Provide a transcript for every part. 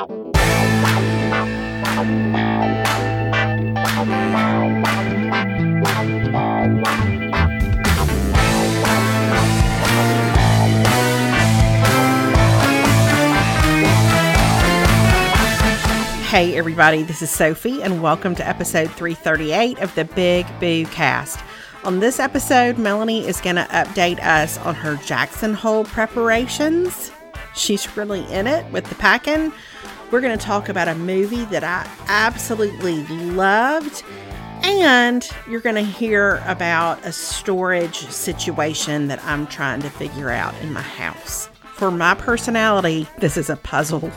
Hey, everybody, this is Sophie, and welcome to episode 338 of the Big Boo Cast. On this episode, Melanie is going to update us on her Jackson Hole preparations. She's really in it with the packing. We're going to talk about a movie that I absolutely loved, and you're going to hear about a storage situation that I'm trying to figure out in my house. For my personality, this is a puzzle.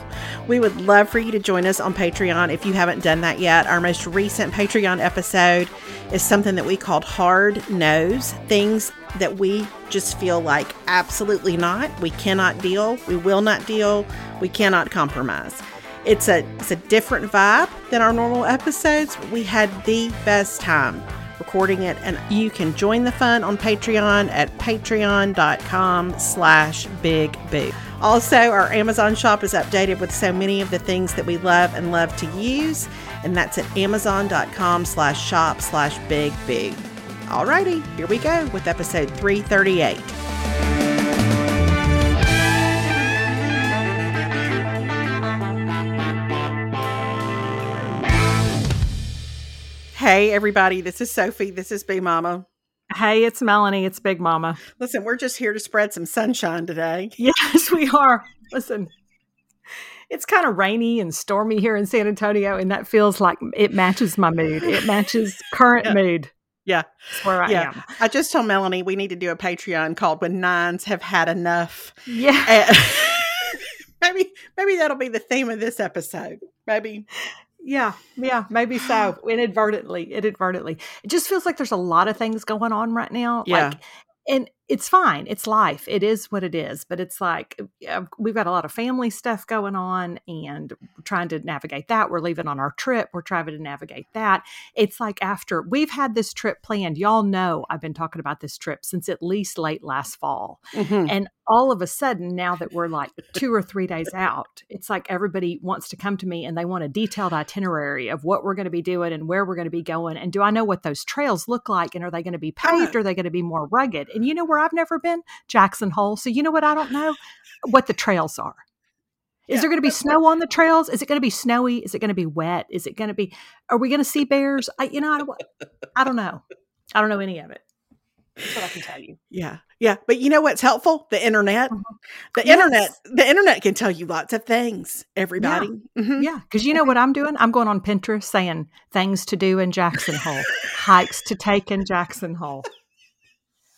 We would love for you to join us on Patreon if you haven't done that yet. Our most recent Patreon episode is something that we called Hard Nose things that we just feel like absolutely not. We cannot deal. We will not deal. We cannot compromise. It's a it's a different vibe than our normal episodes. We had the best time recording it and you can join the fun on patreon at patreon.com slash big boo also our amazon shop is updated with so many of the things that we love and love to use and that's at amazon.com slash shop slash big boo alrighty here we go with episode 338 Hey, everybody, this is Sophie. This is Big Mama. Hey, it's Melanie. It's Big Mama. Listen, we're just here to spread some sunshine today. Yes, we are. Listen, it's kind of rainy and stormy here in San Antonio, and that feels like it matches my mood. It matches current Yeah. mood. Yeah. That's where I yeah. am. I just told Melanie we need to do a Patreon called When Nines Have Had Enough. Yeah. And maybe maybe that'll be the theme of this episode. Maybe. Yeah, yeah, maybe so. Inadvertently, inadvertently. It just feels like there's a lot of things going on right now. Yeah. Like, and it's fine. It's life. It is what it is. But it's like we've got a lot of family stuff going on and trying to navigate that. We're leaving on our trip. We're trying to navigate that. It's like after we've had this trip planned, y'all know I've been talking about this trip since at least late last fall. Mhm. And all of a sudden, now that we're like two or three days out, it's like everybody wants to come to me and they want a detailed itinerary of what we're going to be doing and where we're going to be going. And do I know what those trails look like? And are they going to be paved? Or are they going to be more rugged? And you know where I've never been? Jackson Hole. So you know what I don't know? What the trails are. Is Yeah. there going to be snow on the trails? Is it going to be snowy? Is it going to be wet? Is it going to be? Are we going to see bears? I, you know, I don't, I don't know. I don't know any of it. That's what I can tell you. Yeah. Yeah. But you know what's helpful? The internet. Mhm. The Yes. internet. The internet can tell you lots of things, everybody. Mhm. Yeah, because you know what I'm doing? I'm going on Pinterest saying things to do in Jackson Hole, hikes to take in Jackson Hole.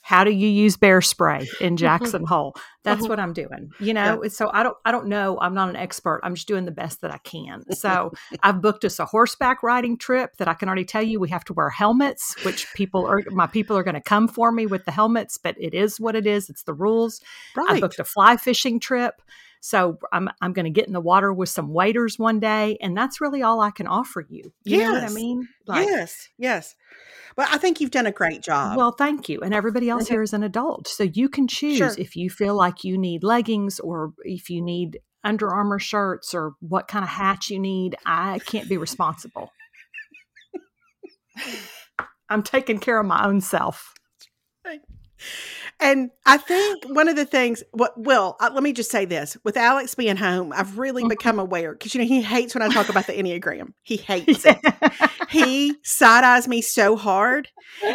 How do you use bear spray in Jackson Hole? That's Mhm. what I'm doing. You know, so I don't I don't know. I'm not an expert. I'm just doing the best that I can. So I've booked us a horseback riding trip that I can already tell you we have to wear helmets, which people are my people are going to come for me with the helmets, but it is what it is. It's the rules. I booked a fly fishing trip. So I'm I'm going to get in the water with some waders one day, and that's really all I can offer you. You know what I mean? Like, yes. Yes. Well, I think you've done a great job. well, thank you. And everybody else Mhm. here is an adult, so you can choose Sure. if you feel like you need leggings or if you need Under Armour shirts or what kind of hat you need. I can't be responsible. I'm taking care of my own self. And I think one of the things, what, well, uh, let me just say this: with Alex being home, I've really Mhm. become aware because you know he hates when I talk about the enneagram. He hates it. He side eyes me so hard,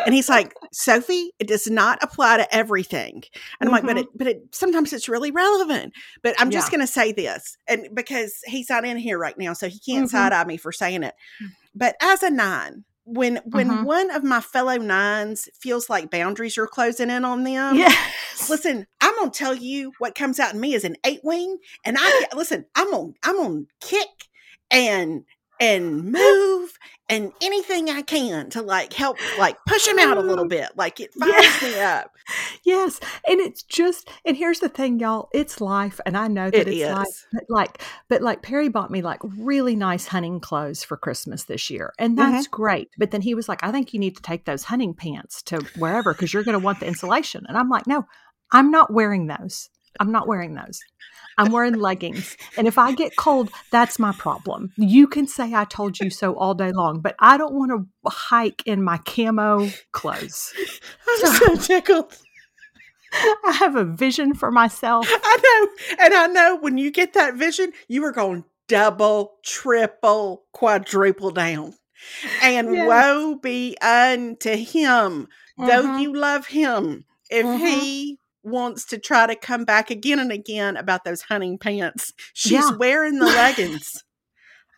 and he's like, "Sophie, it does not apply to everything." And I'm like, "But Mhm. it, but it sometimes it's really relevant." But I'm just Yeah. going to say this, and because he's not in here right now, so he can't Mhm. side eye me for saying it. But as a nine, when when Mhm. one of my fellow nines feels like boundaries are closing in on them, yes. listen, I'm gonna tell you what comes out in me is an eight wing, and I listen. I'm gonna I'm gonna kick and and move and anything I can to like help like push him out a little ah. bit. Like it fires me up. Yes. And it's just and here's the thing, y'all. It's life. And I know that It it's life. But like but like Perry bought me like really nice hunting clothes for Christmas this year. And that's mm-hmm. great. But then he was like, I think you need to take those hunting pants to wherever because you're gonna want the insulation. And I'm like, no, I'm not wearing those. I'm not wearing those. I'm wearing leggings. And if I get cold, that's my problem. You can say I told you so all day long, but I don't want to hike in my camo clothes. I'm so tickled. I have a vision for myself. I know. And I know when you get that vision, you are going double, triple, quadruple down. And Yes. woe be unto him, though Mhm. you love him, if Mhm. he wants to try to come back again and again about those hunting pants. She's Yeah. wearing the leggings.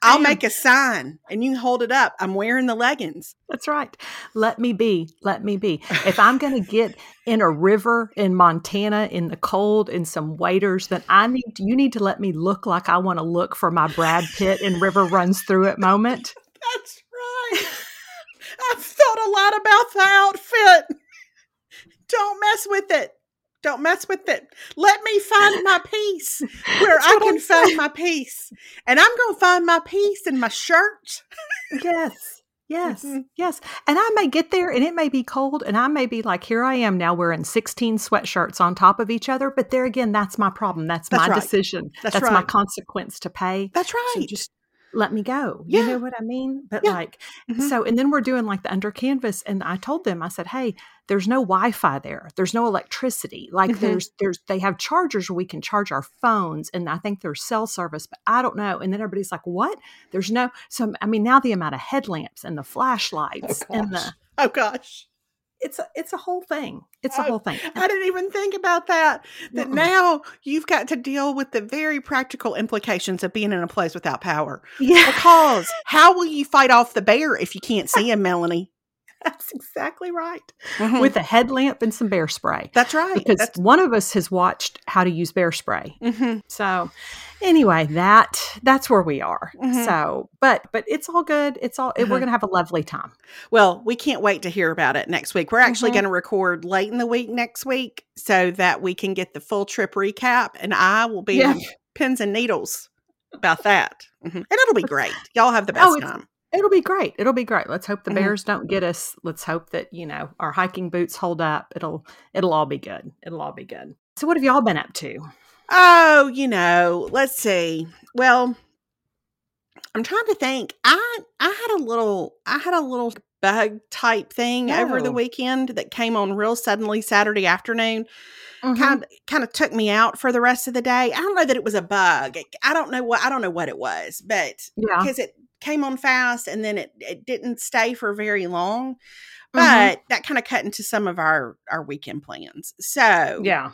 I'll make a sign and you hold it up. I'm wearing the leggings. That's right. Let me be. Let me be. If I'm going to get in a river in Montana in the cold in some waders, then I need you need to let me look like I want to look for my Brad Pitt and River runs through it moment. That's right. I've thought a lot about the outfit. Don't mess with it. Don't mess with it. Let me find my peace where I can I'm find saying. my peace. And I'm going to find my peace in my shirt. Yes. Yes. Mhm. Yes. And I may get there and it may be cold and I may be like, here I am now wearing 16 sweatshirts on top of each other. But there again, that's my problem. That's, That's my right. decision. That's That's, my consequence to pay. That's So right. just let me go. Yeah. You know what I mean? But Yeah. like, Mhm. so, and then we're doing like the under canvas. And I told them, I said, hey, there's no Wi Fi there. There's no electricity. Like Mhm. there's, there's, they have chargers where we can charge our phones. And I think there's cell service, but I don't know. And then everybody's like, what? There's no, so, I mean, now the amount of headlamps and the flashlights and the, Oh, gosh. It's a, it's a whole thing. It's a whole thing. I didn't even think about that. That Mm-mm. now you've got to deal with the very practical implications of being in a place without power. Yeah. Because how will you fight off the bear if you can't see him, Melanie? That's exactly right. Mhm. With a headlamp and some bear spray. That's right. Because That's, one of us has watched how to use bear spray. Mhm. So anyway, that that's where we are. Mhm. So, but but it's all good. It's all we're going to have a lovely time. Well, we can't wait to hear about it next week. We're actually Mhm. going to record late in the week next week so that we can get the full trip recap, and I will be Yeah. in pins and needles about that. Mhm. And it'll be great. Y'all have the best Oh, time. It'll be great. It'll be great. Let's hope the Mhm. bears don't get us. Let's hope that, you know, our hiking boots hold up. It'll it'll all be good. It'll all be good. So what have y'all been up to? Oh, you know, let's see. Well, I'm trying to think. I I had a little I had a little bug type thing over the Oh. weekend that came on real suddenly Saturday afternoon. Mhm. kind kind of took me out for the rest of the day. I don't know that it was a bug. I don't know what I don't know what it was, but Yeah. because it came on fast and then it, it didn't stay for very long. Mhm. But that kind of cut into some of our our weekend plans. So Yeah.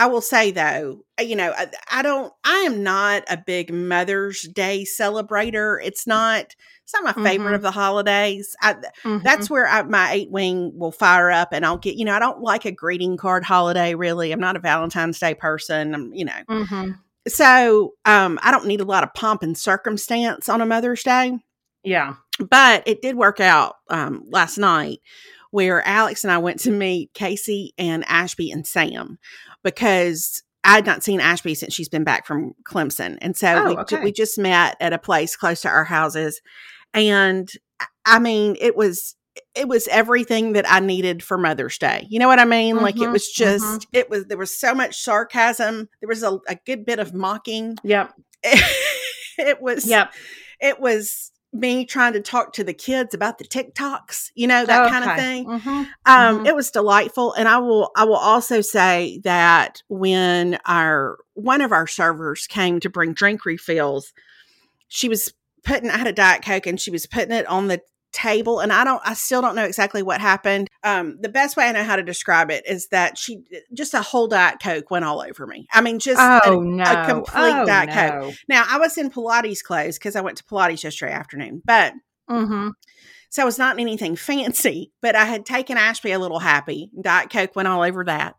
I will say though, uh, you know, I, I don't. I am not a big Mother's Day celebrator. It's not. It's not my favorite Mhm. of the holidays. I, Mhm. that's where I, my eight wing will fire up, and I'll get. You know, I don't like a greeting card holiday. Really, I'm not a Valentine's Day person. I'm, you know, Mhm. So um, I don't need a lot of pomp and circumstance on a Mother's Day. Yeah. But it did work out um, last night where Alex and I went to meet Casey and Ashby and Sam because I had not seen Ashby since she's been back from Clemson. And so Oh, we, okay. we just met at a place close to our houses. And I- I mean, it was. It was everything that I needed for Mother's Day. You know what I mean? like it Mhm, was just, mhm. it was, there was so much sarcasm. There was a, a good bit of mocking. Yep. it was, Yep. it was me trying to talk to the kids about the TikToks, you know, that kind of Okay. thing. Mhm. Um, Mhm. it was delightful. And I will I will also say that when our one of our servers came to bring drink refills, she was putting I had a Diet Coke and she was putting it on the table and I don't I still don't know exactly what happened. Um the best way I know how to describe it is that she just a whole Diet Coke went all over me. I mean just a- Oh no! complete oh, Diet Coke. now I was in Pilates clothes because I went to Pilates yesterday afternoon, but mm-hmm. so it was not anything fancy, but I had taken Ashby a little happy. Diet Coke went all over that.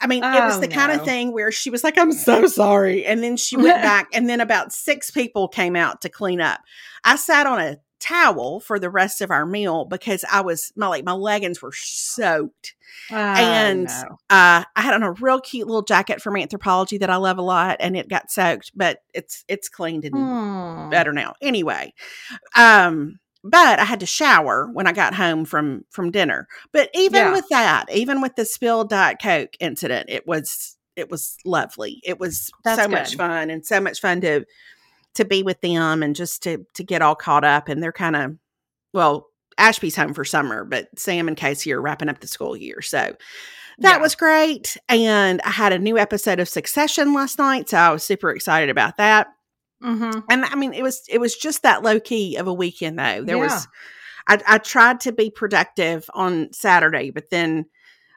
I mean, it was Oh, the kind of thing where she was like, I'm so sorry. And then she went back, and then about six people came out to clean up. I sat on a towel for the rest of our meal because I was my like my leggings were soaked. Oh, And no. Uh, I had on a real cute little jacket from Anthropologie that I love a lot, and it got soaked, but it's it's cleaned and Hmm. better now. Anyway, um, but I had to shower when I got home from from dinner. But even Yeah. with that, even with the spilled Diet Coke incident, it was it was lovely. It was That's so much fun and so much fun to to be with them and just to to get all caught up. And they're kind of well, Ashby's home for summer, but Sam and Casey are wrapping up the school year, so that Yeah. was great. And I had a new episode of Succession last night, so I was super excited about that. Mm-hmm. And I mean, it was it was just that low key of a weekend though. There Yeah. was I, I tried to be productive on Saturday, but then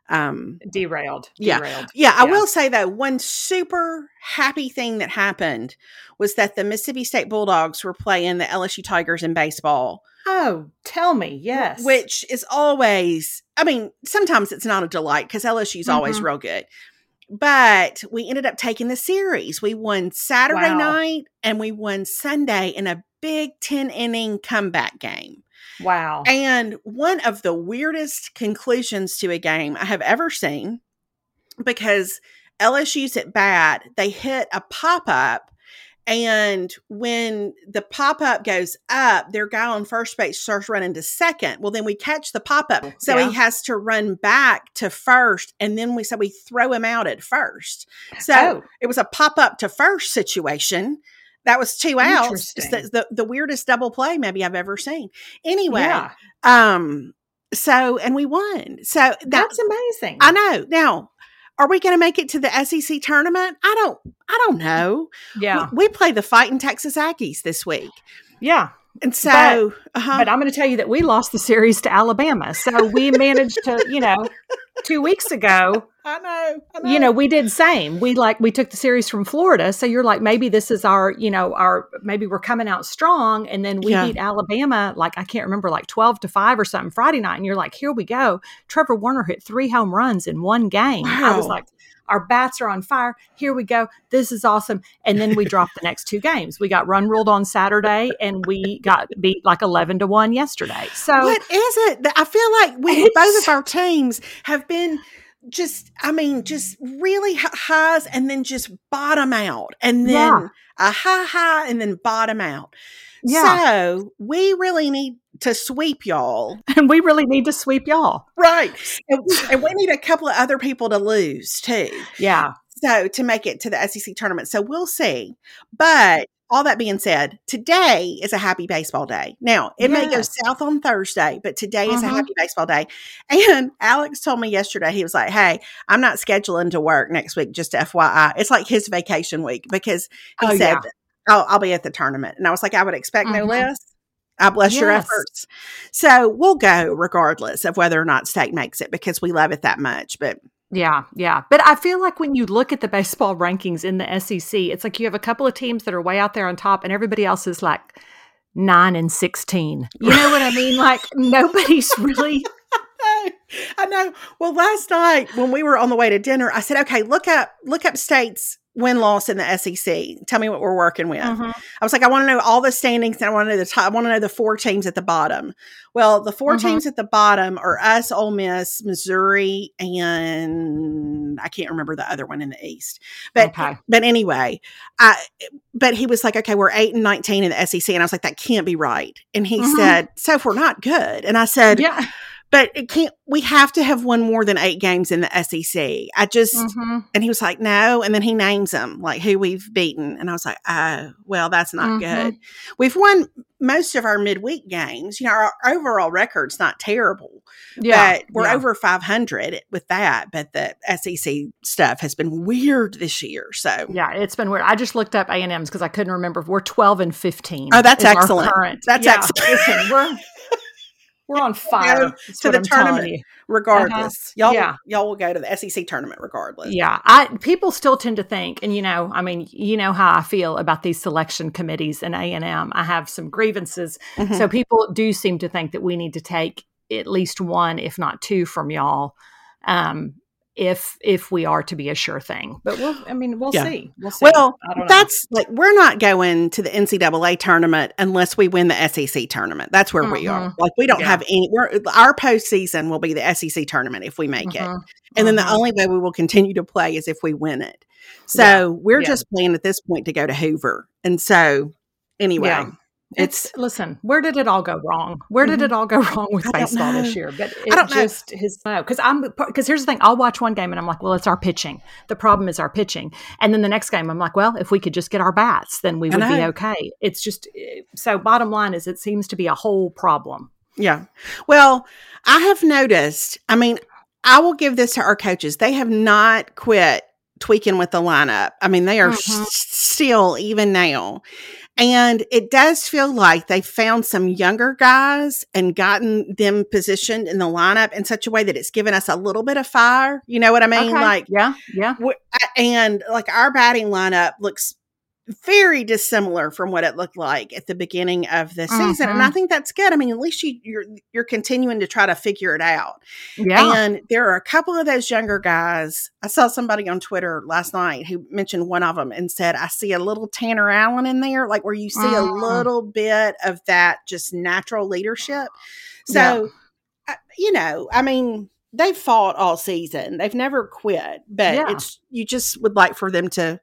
um Derailed. Yeah. Derailed. yeah, I Yeah. will say though, one super happy thing that happened was that the Mississippi State Bulldogs were playing the LSU Tigers in baseball, Oh, tell me. Yes. which is always, I mean, sometimes it's not a delight because LSU's always Mhm. real good. But we ended up taking the series. We won Saturday Wow. night and we won Sunday in a big 10 inning comeback game. Wow. And one of the weirdest conclusions to a game I have ever seen because LSU's at bat, they hit a pop up. And when the pop up goes up, their guy on first base starts running to second. Well, then we catch the pop up. Oh, so Yeah. he has to run back to first. And then we so we throw him out at first. So Oh. it was a pop up to first situation. That was two outs. The, the, the weirdest double play maybe I've ever seen. Anyway, Yeah. um, so and we won. So that, That's amazing. I know. Now, are we going to make it to the SEC tournament? I don't. I don't know. yeah. We, we play the fighting Texas Aggies this week, Yeah. and so uh-huh. But I'm going to tell you that we lost the series to Alabama. So we managed to, you know, two weeks ago, I know. I you know, we did same. We like we took the series from Florida. So you're like, maybe this is our, you know, our maybe we're coming out strong. And then we Yeah. beat Alabama, like I can't remember, like 12 to 5 or something Friday night. And you're like, here we go. Trevor Werner hit three home runs in one game. I was like, our bats are on fire. Here we go. This is awesome. And then we dropped the next two games. We got run ruled on Saturday and we got beat like 11 to 1 yesterday. So What is it? that I feel like we both of our teams have been just. I mean, just really hi- highs and then just bottom out, and then Yeah. a high high and then bottom out. Yeah. So we really need to sweep y'all. and we really need to sweep y'all. Right. And, and we need a couple of other people to lose too. Yeah. So to make it to the SEC tournament. So we'll see. But all that being said, today is a happy baseball day. Now, it may go south on Thursday, but today is a Mhm. happy baseball day. And Alex told me yesterday, he was like, Hey, I'm not scheduling to work next week, just FYI. It's like his vacation week because he Oh, said, yeah. I'll, I'll be at the tournament. And I was like, I would expect no Mhm. less. I bless your efforts. So we'll go regardless of whether or not state makes it because we love it that much. But Yeah, yeah. But I feel like when you look at the baseball rankings in the SEC, it's like you have a couple of teams that are way out there on top and everybody else is like 9 and 16. You know what I mean? Like nobody's really I know. Well, last night when we were on the way to dinner, I said, "Okay, look up look up states win loss in the SEC. Tell me what we're working with." Mhm. I was like, "I want to know all the standings and I want to know the top. I want to know the four teams at the bottom." Well, the 4 Mhm. teams at the bottom are us, Ole Miss, Missouri, and I can't remember the other one in the East. But Okay. but anyway, I but he was like, "Okay, we're eight and nineteen in the SEC," and I was like, "That can't be right." And he Mhm. said, "So if we're not good," and I said, Yeah. But it can't we have to have won more than eight games in the SEC. I just Mhm. and he was like, no, and then he names them like who we've beaten, and I was like, oh, well, that's not Mhm. good. We've won most of our midweek games. You know, our overall record's not terrible, Yeah. but we're yeah. over five hundred with that. But the SEC stuff has been weird this year. So Yeah, it's been weird. I just looked up A&M's because I couldn't remember. We're 12 and 15. Oh, that's excellent. That's Yeah, excellent. listen, we're, on fire. To the I'm tournament. you. regardless, y'all Yeah. y'all will go to the SEC tournament regardless. Yeah, I people still tend to think, and you know, I mean, you know how I feel about these selection committees and A and M. I have some grievances, Mhm. so people do seem to think that we need to take at least one, if not two, from y'all, um, if if we are to be a sure thing. But we'll, I mean, we'll Yeah. see. We'll see. Well, I know. that's like we're not going to the NCAA tournament unless we win the SEC tournament. That's where we are. Like we don't Yeah. have any. We're our postseason will be the SEC tournament if we make it, Mhm. and then the Mhm. only way we will continue to play is if we win it. So Yeah. we're Yeah. just playing at this point to go to Hoover, and so anyway, Yeah. It's, it's, listen. Where did it all go wrong? Where did mm-hmm. it all go wrong with baseball this year? But it I don't just know. his no because I'm because here's the thing. I'll watch one game and I'm like, well, it's our pitching. The problem is our pitching. And then the next game, I'm like, well, if we could just get our bats, then we would be okay. It's just eh, so. Bottom line is, it seems to be a whole problem. Yeah. Well, I have noticed. I mean, I will give this to our coaches. They have not quit tweaking with the lineup. I mean, they are mm-hmm. still even now. And it does feel like they found some younger guys and gotten them positioned in the lineup in such a way that it's given us a little bit of fire. You know what I mean? Okay. Like, yeah, yeah. And like our batting lineup looks very dissimilar from what it looked like at the beginning of the season. And I mm-hmm. think that's good. I mean, at least you, you're you're continuing to try to figure it out. Yeah. And there are a couple of those younger guys. I saw somebody on Twitter last night who mentioned one of them and said, I see a little Tanner Allen in there, like where you see a mm. little bit of that just natural leadership. So, yeah. you know, I mean, they've fought all season. They've never quit, but yeah. it's you just would like for them to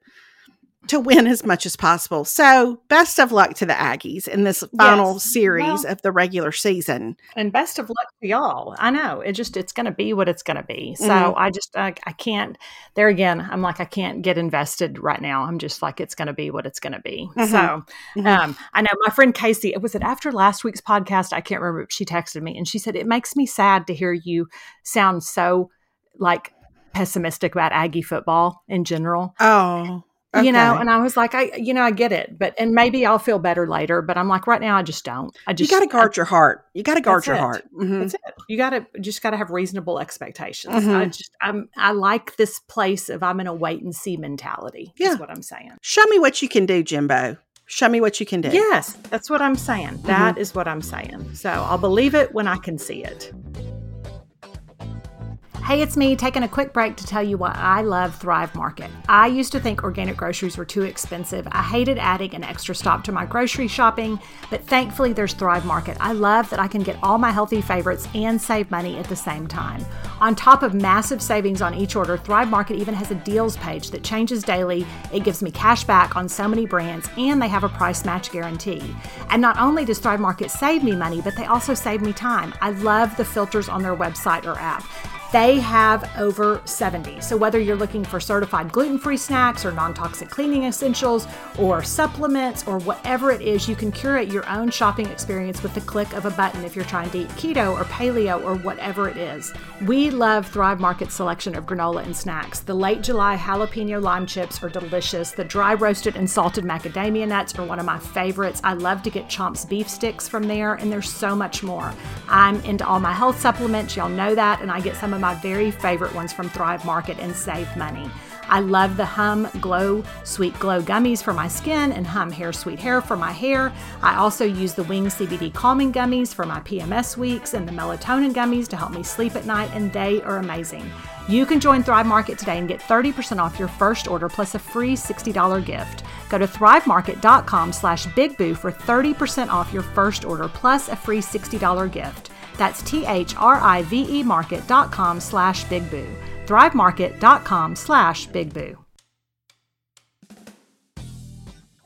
to win as much as possible. So, best of luck to the Aggies in this final yes. series well, of the regular season. And best of luck to y'all. I know it just it's going to be what it's going to be. So, mm-hmm. I just I, I can't. There again, I'm like I can't get invested right now. I'm just like it's going to be what it's going to be. Mm-hmm. So, mm-hmm. um, I know my friend Casey. It was it after last week's podcast. I can't remember. She texted me and she said it makes me sad to hear you sound so like pessimistic about Aggie football in general. Oh Okay. You know, and I was like, I, you know, I get it, but and maybe I'll feel better later. But I'm like, right now, I just don't. I just you got to guard I, your heart. You got to guard your it. heart. Mm-hmm. That's it. You got to just got to have reasonable expectations. Mm-hmm. I just, I'm, I like this place of I'm in a wait and see mentality. Yeah, is what I'm saying. Show me what you can do, Jimbo. Show me what you can do. Yes, that's what I'm saying. Mm-hmm. That is what I'm saying. So I'll believe it when I can see it. Hey, it's me taking a quick break to tell you why I love Thrive Market. I used to think organic groceries were too expensive. I hated adding an extra stop to my grocery shopping, but thankfully there's Thrive Market. I love that I can get all my healthy favorites and save money at the same time. On top of massive savings on each order, Thrive Market even has a deals page that changes daily. It gives me cash back on so many brands, and they have a price match guarantee. And not only does Thrive Market save me money, but they also save me time. I love the filters on their website or app. They have over 70. So, whether you're looking for certified gluten free snacks or non toxic cleaning essentials or supplements or whatever it is, you can curate your own shopping experience with the click of a button if you're trying to eat keto or paleo or whatever it is. We love Thrive Market's selection of granola and snacks. The late July jalapeno lime chips are delicious. The dry roasted and salted macadamia nuts are one of my favorites. I love to get Chomps beef sticks from there, and there's so much more. I'm into all my health supplements, y'all know that, and I get some of my very favorite ones from Thrive Market and save money. I love the Hum Glow Sweet Glow gummies for my skin and Hum Hair Sweet Hair for my hair. I also use the Wing CBD calming gummies for my PMS weeks and the melatonin gummies to help me sleep at night, and they are amazing. You can join Thrive Market today and get 30% off your first order plus a free $60 gift. Go to thrivemarket.com slash bigboo for 30% off your first order plus a free $60 gift. That's T-H-R-I-V-E market.com slash Big Boo. ThriveMarket.com slash Big Boo.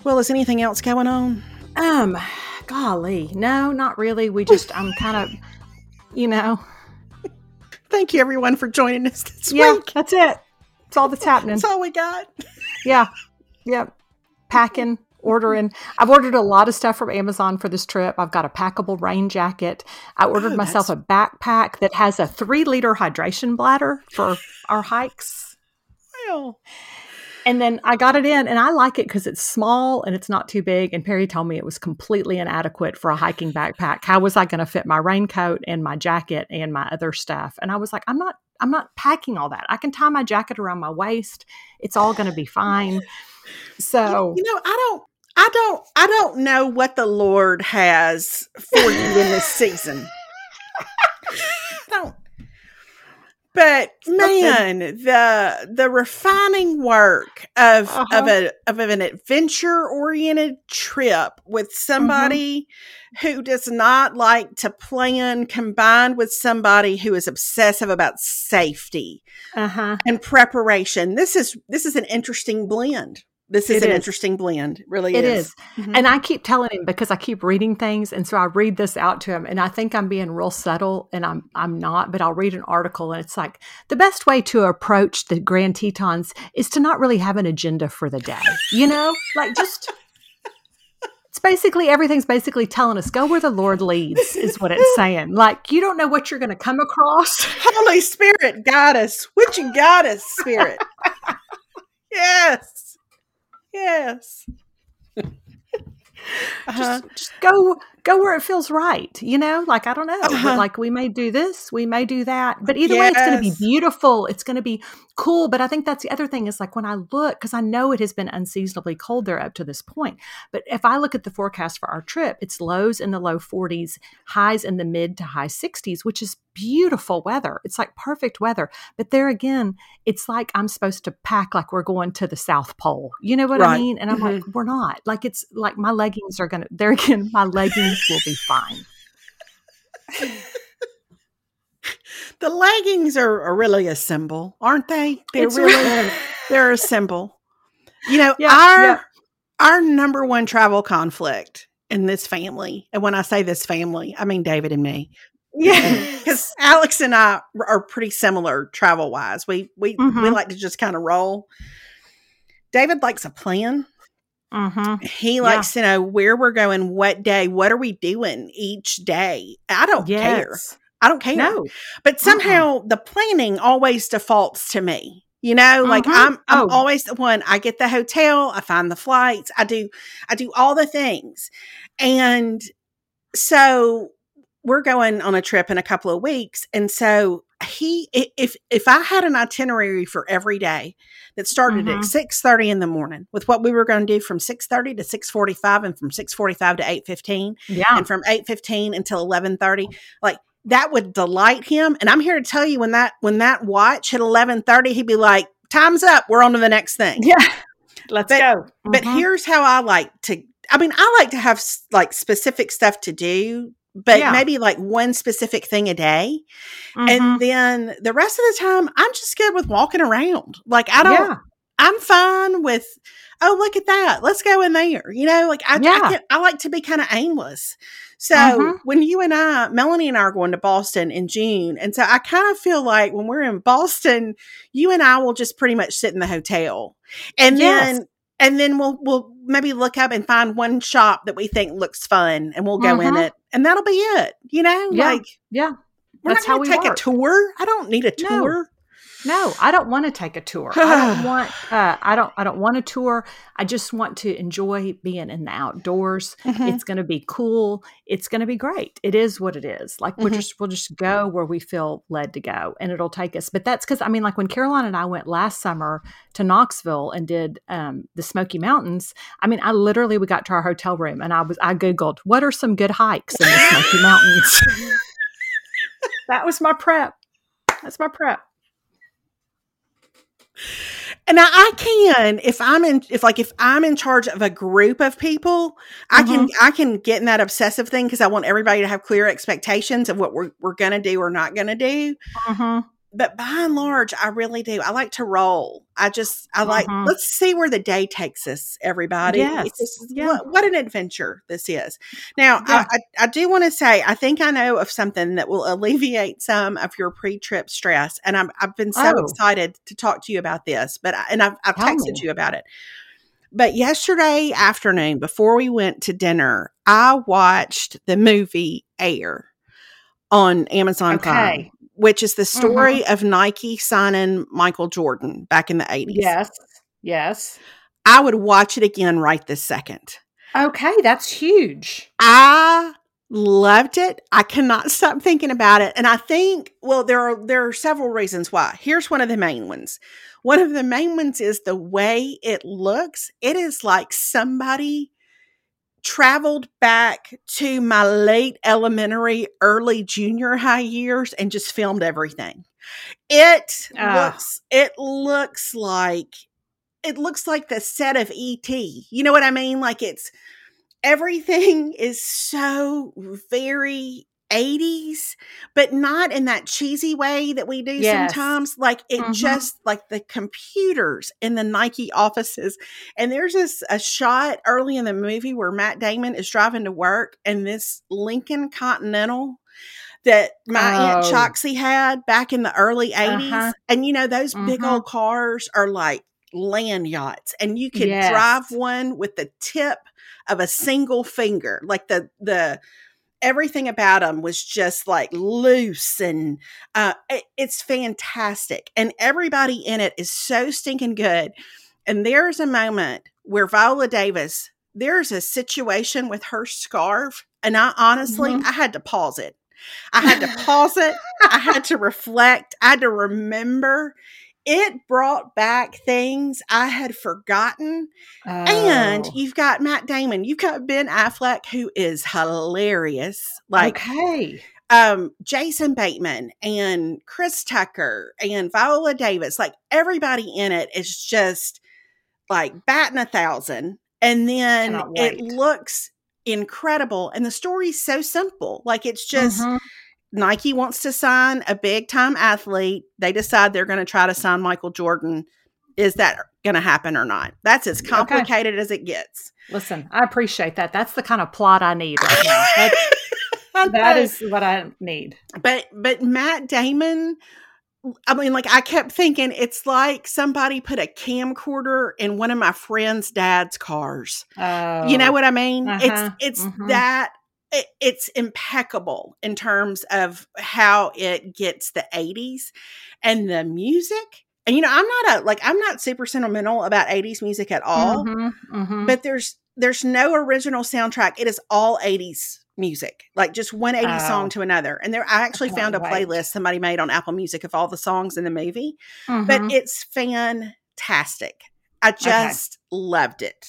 Well, is anything else going on? Um, golly, no, not really. We just, I'm kind of, you know. Thank you, everyone, for joining us this yeah, week. That's it. That's all that's happening. That's all we got. yeah. Yep. Packing, ordering. I've ordered a lot of stuff from Amazon for this trip. I've got a packable rain jacket. I ordered oh, myself a backpack that has a three liter hydration bladder for our hikes. Well. And then I got it in, and I like it because it's small and it's not too big. And Perry told me it was completely inadequate for a hiking backpack. How was I going to fit my raincoat and my jacket and my other stuff? And I was like, I'm not, I'm not packing all that. I can tie my jacket around my waist. It's all going to be fine. So you know, I don't I don't I don't know what the Lord has for you in this season. don't. But man, the the refining work of uh-huh. of a of an adventure oriented trip with mm-hmm. somebody mm-hmm. who does not like to plan combined with somebody who is obsessive about safety uh-huh. and preparation. This is this is an interesting blend this is It an is. interesting blend. It really It is. is. Mhm. And I keep telling him because I keep reading things, and so I read this out to him, and I think I'm being real subtle, and I'm I'm not. But I'll read an article, and it's like the best way to approach the Grand Tetons is to not really have an agenda for the day. You know, like just it's basically everything's basically telling us go where the Lord leads is what it's saying. Like you don't know what you're going to come across. Holy Spirit, guide us. Would you us, Spirit? yes. Yes. uh-huh. Just, just go go where it feels right. You know, like I don't know, Uh-huh. like we may do this, we may do that, but either way, it's going to be beautiful. It's going to be cool. But I think that's the other thing is like when I look, because I know it has been unseasonably cold there up to this point. But if I look at the forecast for our trip, it's lows in the low 40s, highs in the mid to high 60s, which is beautiful weather. It's like perfect weather. But there again, it's like I'm supposed to pack like we're going to the South Pole. You know what I mean? And I'm like, we're not. Like it's like my leggings are gonna there again, my leggings will be fine. The leggings are, are really a symbol, aren't they? They're It's really they're a symbol. You know, Yeah, our yeah. our number one travel conflict in this family, and when I say this family, I mean David and me. Yeah, because Alex and I are pretty similar travel wise. We we we Mhm. like to just kind of roll. David likes a plan. Mm-hmm. He likes to know where we're going, what day, what are we doing each day. I don't care. I don't care. No. But somehow the planning always defaults to me. You know, like Mhm. I'm I'm Oh. always the one. I get the hotel, I find the flights, I do I do all the things. And so we're going on a trip in a couple of weeks and so he if if I had an itinerary for every day that started Mhm. at 6:30 in the morning with what we were going to do from 6:30 to 6:45 and from 6:45 to 8:15 Yeah. and from 8:15 until 11:30 like that would delight him and i'm here to tell you when that when that watch hit 11:30 he'd be like time's up we're on to the next thing Yeah. Let's But- go. but Mhm. here's how i like to i mean i like to have like specific stuff to do but Yeah. maybe like one specific thing a day Mhm. and then the rest of the time i'm just good with walking around like i don't yeah. I'm fine with, oh, look at that. Let's go in there. You know, like I, I, Yeah. can, I like to be kind of aimless. So Mhm. when you and I, Melanie and I are going to Boston in June. And so I kind of feel like when we're in Boston, you and I will just pretty much sit in the hotel. And Yes. then and then we'll we'll maybe look up and find one shop that we think looks fun and we'll go in Mhm. it. And that'll be it. You know? Yeah. Like Yeah. we're That's not how gonna we take work. a tour. I don't need a tour. No, I don't want to take a tour. I don't want. Uh, I don't. I don't want a tour. I just want to enjoy being in the outdoors. Mhm. It's going to be cool. It's going to be great. It is what it is. Like we'll Mhm. just we'll just go where we feel led to go, and it'll take us. But that's because I mean, like when Caroline and I went last summer to Knoxville and did um, the Smoky Mountains. I mean, I literally we got to our hotel room and I was I googled what are some good hikes in the Smoky Mountains. that was my prep. That's my prep. And I, I can if I'm in if like if I'm in charge of a group of people, I can Mm-hmm. I can get in that obsessive thing because I want everybody to have clear expectations of what we're we're gonna do or not gonna do. Mhm. But by and large, I really do. I like to roll. I just I like Mhm. let's see where the day takes us, everybody. Yes. Just- Yeah. what, what an adventure this is. Now Yeah. I, I, I do want to say I think I know of something that will alleviate some of your pre-trip stress, and I'm I've been so Oh. excited to talk to you about this. But I, and I've I've texted me. you about it. But yesterday afternoon, before we went to dinner, I watched the movie Air on Amazon Prime, Okay. Mm-hmm. Which is the story mm-hmm. of Nike signing Michael Jordan back in the 80s. Yes. Yes. I would watch it again right this second. Okay, that's huge. I loved it. I cannot stop thinking about it. And I think, well, there are there are several reasons why. Here's one of the main ones. One of the main ones is the way it looks. It is like somebody traveled back to my late elementary, early junior high years and just filmed everything. It Ah. looks it looks like it looks like the set of ET. You know what I mean? Like it's everything is so very 80s, but not in that cheesy way that we do Yes. sometimes. Like it Mhm. just like the computers in the Nike offices. And there's this a shot early in the movie where Matt Damon is driving to work and this Lincoln Continental that my Aunt Oh. Choxie had back in the early 80s. Uh-huh. And you know, those big Mhm. old cars are like land yachts. And you could Yes. drive one with the tip of a single finger. Like the the everything about them was just like loose and uh it- it's fantastic. And everybody in it is so stinking good. And there's a moment where Viola Davis, there's a situation with her scarf. And I honestly, Mhm. I had to pause it. I had to pause it. I had to reflect. I had to remember. It brought back things I had forgotten. And Oh. you've got Matt Damon. You've got Ben Affleck, who is hilarious. Like okay. um Jason Bateman and Chris Tucker and Viola Davis, like everybody in it is just like batting a thousand. And then it looks incredible. And the story's so simple. Like it's just Mhm. Nike wants to sign a big time athlete. They decide they're going to try to sign Michael Jordan. Is that going to happen or not? That's as Okay. complicated as it gets. Listen, I appreciate that. That's the kind of plot I need right now. That know. what I need. but but Matt Damon I mean like I kept thinking it's like somebody put a camcorder in one of my friend's dad's cars. Oh, You know what I mean? Uh-huh. It's it's Mhm. that it's impeccable in terms of how it gets the 80s and the music. And you know, I'm not a like I'm not super sentimental about 80s music at all, Mhm, mhm. but there's there's no original soundtrack. It is all 80s music. Like just one 80s Oh. song to another. And there I actually found a wait. playlist somebody made on Apple Music of all the songs in the movie, Mhm. but it's fantastic. I just loved it.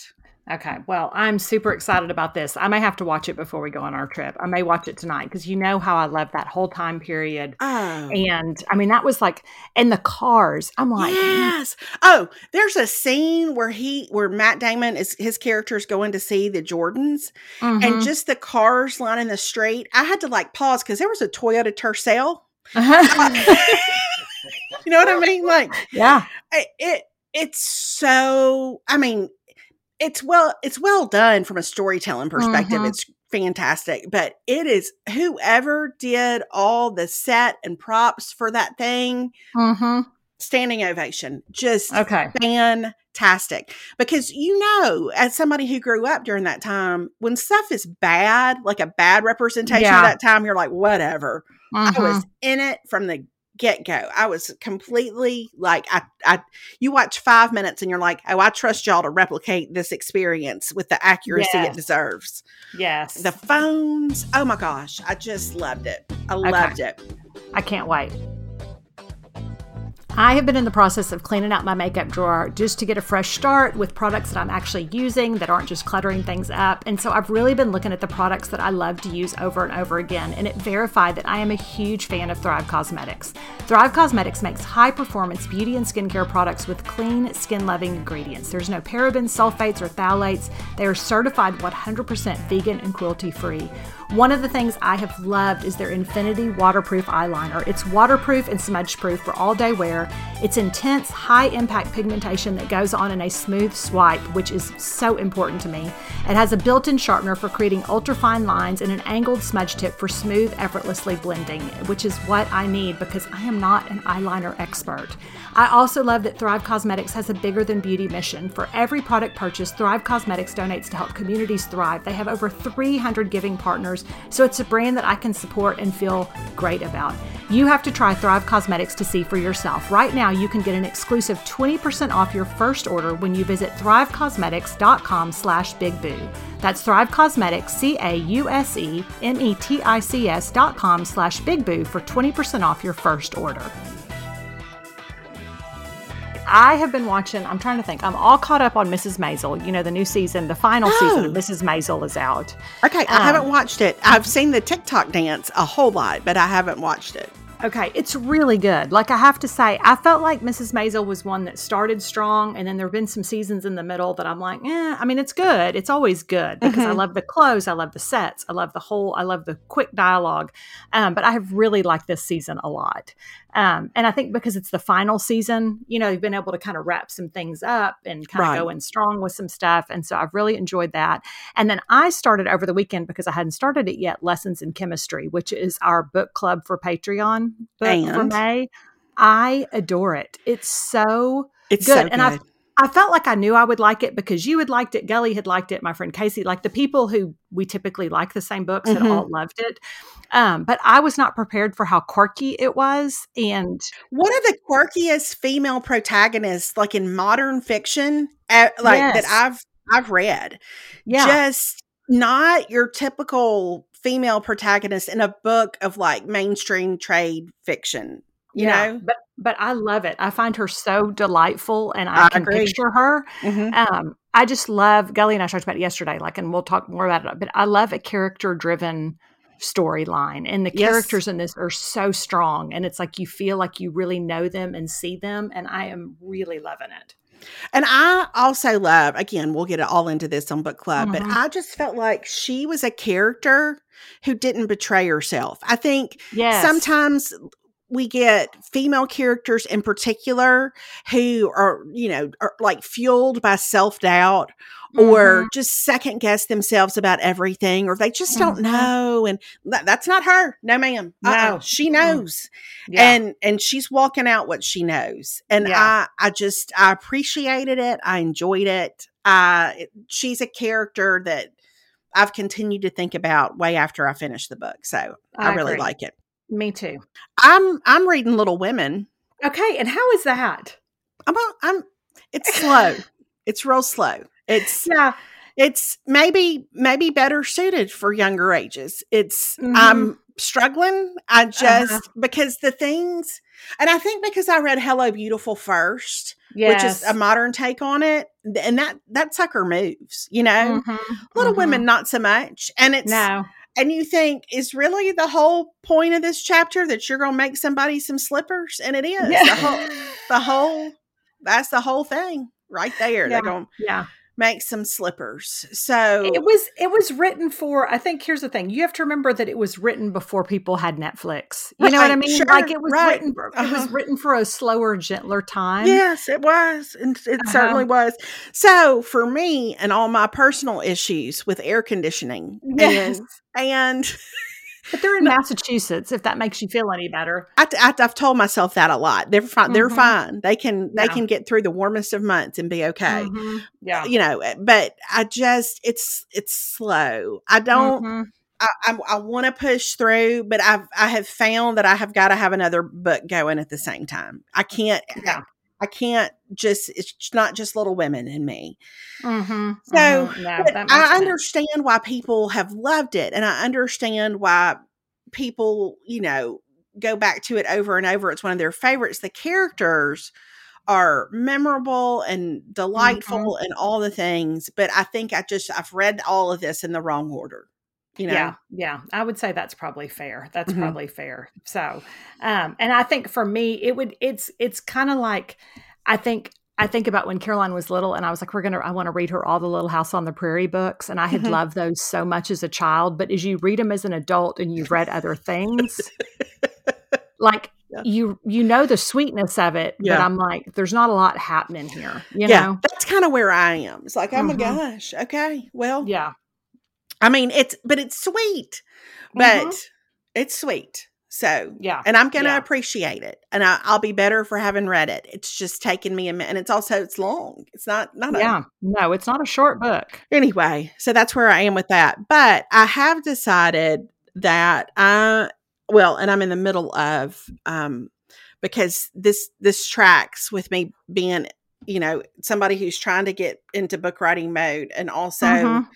Okay. Well, I'm super excited about this. I may have to watch it before we go on our trip. I may watch it tonight because you know how I love that whole time period. Oh. And I mean, that was like, and the cars. I'm like, yes. Oh, there's a scene where he, where Matt Damon is his character is going to see the Jordans, and mhm. just the cars lining the street. I had to like pause because there was a Toyota Tercel. You know what I mean? Like yeah. It, it's so. I mean, it's well, it's well done from a storytelling perspective. Mhm. It's fantastic, but it is whoever did all the set and props for that thing. hmm Standing ovation. Just Okay. fantastic because you know as somebody who grew up during that time when stuff is bad like a bad representation Yeah. of that time you're like whatever i Mhm. was in it from the get-go. I was completely like I, I you watch five minutes and you're like oh i trust y'all to replicate this experience with the accuracy it deserves. Yes. the phones oh my gosh i just loved it. I loved it. I can't wait. I have been in the process of cleaning out my makeup drawer just to get a fresh start with products that I'm actually using that aren't just cluttering things up. And so I've really been looking at the products that I love to use over and over again, and it verified that I am a huge fan of Thrive Causemetics. Thrive Causemetics makes high performance beauty and skincare products with clean, skin loving ingredients. There's no parabens, sulfates, or phthalates. They are certified 100% vegan and cruelty free. One of the things I have loved is their Infinity Waterproof Eyeliner. It's waterproof and smudge proof for all day wear. It's intense, high impact pigmentation that goes on in a smooth swipe, which is so important to me. It has a built in sharpener for creating ultra fine lines and an angled smudge tip for smooth, effortlessly blending, which is what I need because I am not an eyeliner expert. I also love that Thrive Causemetics has a bigger than beauty mission. For every product purchase, Thrive Causemetics donates to help communities thrive. They have over 300 giving partners, so it's a brand that I can support and feel great about. You have to try Thrive Causemetics to see for yourself. Right now, you can get an exclusive 20% off your first order when you visit thrivecausemetics.com slash bigboo. That's Thrive Causemetics, C-A-U-S-E-M-E-T-I-C-S dot com slash bigboo for 20% off your first order. I have been watching, I'm trying to think, I'm all caught up on Mrs. Maisel. You know, the new season, the final season of Oh. Mrs. Maisel is out. okay i Um, haven't watched it i've seen the tiktok dance a whole lot but i haven't watched it Okay, it's really good. Like I have to say, I felt like Mrs. Maisel was one that started strong, and then there have been some seasons in the middle that I'm like, eh. I mean, it's good. It's always good because mm-hmm. I love the clothes, I love the sets, I love the whole, I love the quick dialogue. Um, but I have really liked this season a lot. Um, and I think because it's the final season, you know, you've been able to kind of wrap some things up and kind right. of go in strong with some stuff. And so I've really enjoyed that. And then I started over the weekend because I hadn't started it yet, Lessons in Chemistry, which is our book club for Patreon book and? for May. I adore it. It's so it's good. So good. And I I felt like I knew I would like it because you had liked it, Gully had liked it, my friend Casey, like the people who we typically like the same books mm-hmm. had all loved it. Um, but I was not prepared for how quirky it was. And one of the quirkiest female protagonists, like in modern fiction, uh, like yes. that I've I've read. Yeah. Just not your typical female protagonist in a book of like mainstream trade fiction you yeah, know but but i love it i find her so delightful and i, I can agree. picture her mm-hmm. um i just love gully and i talked about it yesterday like and we'll talk more about it but i love a character driven storyline and the yes. characters in this are so strong and it's like you feel like you really know them and see them and i am really loving it and I also love, again, we'll get it all into this on book club, mm-hmm. but I just felt like she was a character who didn't betray herself. I think yes. sometimes we get female characters in particular who are, you know, are like fueled by self doubt or mm-hmm. just second guess themselves about everything or they just don't mm-hmm. know and th- that's not her no ma'am uh-uh. no she knows yeah. and and she's walking out what she knows and yeah. i i just i appreciated it i enjoyed it uh she's a character that i've continued to think about way after i finished the book so i, I really like it me too. I'm I'm reading Little Women. Okay, and how is that? I'm I'm it's slow. it's real slow. It's yeah. It's maybe maybe better suited for younger ages. It's mm-hmm. I'm struggling. I uh-huh. just uh-huh. because the things and I think because I read Hello Beautiful first, yes. which is a modern take on it, and that that sucker moves, you know. Mm-hmm. Little mm-hmm. Women not so much. And it's no and you think is really the whole point of this chapter that you're going to make somebody some slippers and it is yeah. the whole the whole that's the whole thing right there yeah. they're going yeah make some slippers. So it was it was written for I think here's the thing. You have to remember that it was written before people had Netflix. You right, know what I mean? Sure, like it was right. written for, uh-huh. it was uh-huh. written for a slower, gentler time. Yes, it was. And it uh-huh. certainly was. So for me and all my personal issues with air conditioning yes. and and But they're in. Massachusetts. If that makes you feel any better, I, have told myself that a lot. They're fine. Mm-hmm. They're fine. They can yeah. they can get through the warmest of months and be okay. Mm-hmm. Yeah, you know. Eh, but I just it's it's slow. I don't. Mm-hmm. I, I, I want to push through, but I've I have found that I have got to have another book going at the same time. I can't. Yeah. I can't just, it's not just Little Women in me. Mm-hmm, so mm-hmm. No, I understand why people have loved it. And I understand why people, you know, go back to it over and over. It's one of their favorites. The characters are memorable and delightful mm-hmm. and all the things. But I think I just, I've read all of this in the wrong order. You know? Yeah, yeah, I would say that's probably fair. That's mm-hmm. probably fair. So, um, and I think for me, it would. It's it's kind of like I think I think about when Caroline was little, and I was like, "We're gonna." I want to read her all the Little House on the Prairie books, and I had mm-hmm. loved those so much as a child. But as you read them as an adult, and you've read other things, like yeah. you you know the sweetness of it, yeah. but I'm like, there's not a lot happening here. You yeah, know, that's kind of where I am. It's like, oh mm-hmm. my gosh, okay, well, yeah, I mean, it's but it's sweet, but mm-hmm. it's sweet. So yeah, and I'm gonna yeah. appreciate it, and I, will be better for having read it. It's just taken me a minute, and it's also it's long. It's not not yeah, a, no, it's not a short book. Anyway, so that's where I am with that. But I have decided that I well, and I'm in the middle of um because this this tracks with me being you know somebody who's trying to get into book writing mode and also. Mm-hmm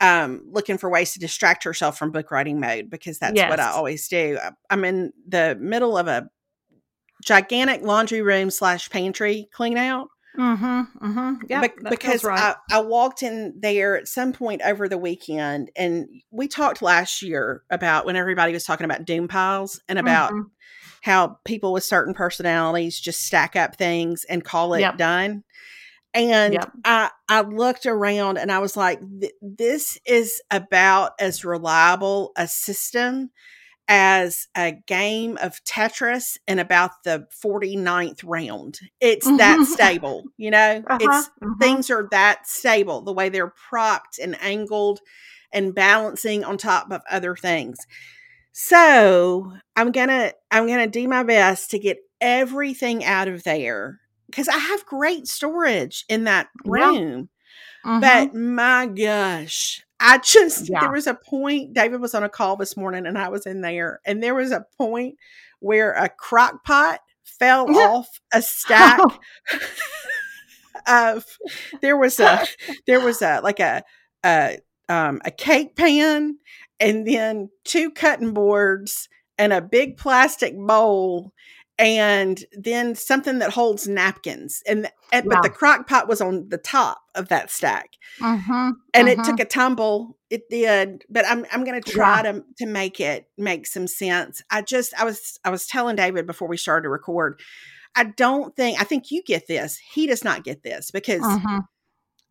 um, looking for ways to distract herself from book writing mode because that's yes. what I always do. I'm in the middle of a gigantic laundry room slash pantry clean out. Mm-hmm. Mm-hmm. Yeah, Be- because right. I, I walked in there at some point over the weekend, and we talked last year about when everybody was talking about doom piles and about Mhm. how people with certain personalities just stack up things and call it Yep. done. And. I I looked around and I was like, "Th- this is about as reliable a system as a game of Tetris in about the 49th round. It's that stable, you know? Uh-huh, It's mhm. things are that stable, the way they're propped and angled and balancing on top of other things. So I'm gonna I'm gonna do my best to get everything out of there because I have great storage in that Yeah. room. Mhm. But my gosh, I just Yeah. there was a point. David was on a call this morning, and I was in there, and there was a point where a crock pot fell Yeah. off a stack of. There was a there was a like a a um a cake pan, and then two cutting boards and a big plastic bowl. And then something that holds napkins, and, and but Yeah. the crock pot was on the top of that stack Mhm, and it mhm. took a tumble it did but i'm i'm going to try to to make it make some sense i just i was i was telling david before we started to record i don't think i think you get this he does not get this because Mhm.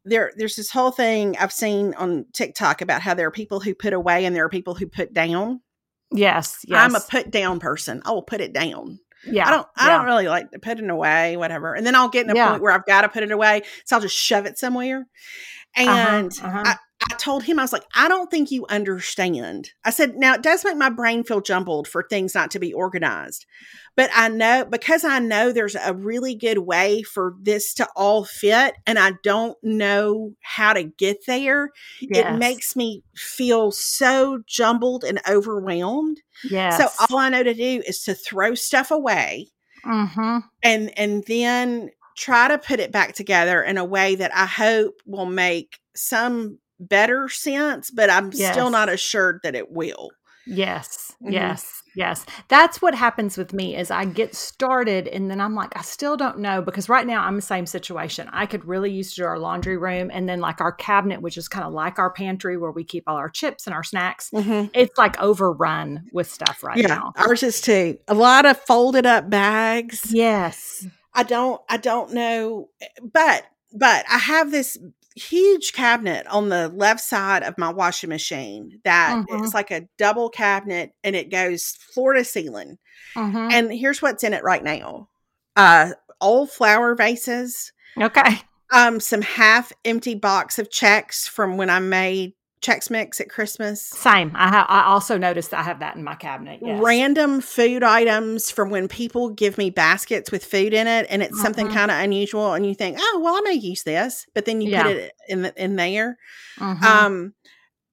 there there's this whole thing i've seen on tiktok about how there are people who put away and there are people who put down Yes, yes. i'm a put down person i will put it down yeah. I don't I yeah. don't really like to put it away, whatever. And then I'll get in a Yeah. point where I've got to put it away. So I'll just shove it somewhere. Uh-huh, And uh-huh. I, I told him, I was like, I don't think you understand. I said, now it does make my brain feel jumbled for things not to be organized. But I know because I know there's a really good way for this to all fit, and I don't know how to get there, it makes me feel so jumbled and overwhelmed. yes. So all I know to do is to throw stuff away mm-hmm. and and then try to put it back together in a way that I hope will make some better sense, but I'm Yes. still not assured that it will. Yes, Mhm. yes, yes. That's what happens with me is I get started and then I'm like, I still don't know because right now I'm the same situation. I could really use to do our laundry room and then like our cabinet, which is kind of like our pantry where we keep all our chips and our snacks. It's like overrun with stuff right yeah, now. ours is too. A lot of folded up bags. Yes. I don't I don't know but but I have this huge cabinet on the left side of my washing machine that Mhm. is like a double cabinet and it goes floor to ceiling. Mhm. And here's what's in it right now. Uh old flower vases, Okay. um some half empty box of Chex from when I made Chex Mix at Christmas. Same. I ha- I also noticed I have that in my cabinet. Yes. Random food items from when people give me baskets with food in it and it's something Mhm. kind of unusual and you think, "Oh, well, I may use this." But then you Yeah. put it in the, in there. Mhm. Um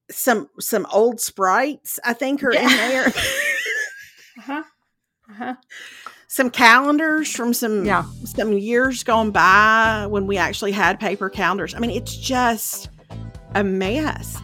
some some old sprites I think are in there. uh-huh. Uh-huh. some calendars from some Yeah. some years gone by when we actually had paper calendars. I mean, it's just a mess.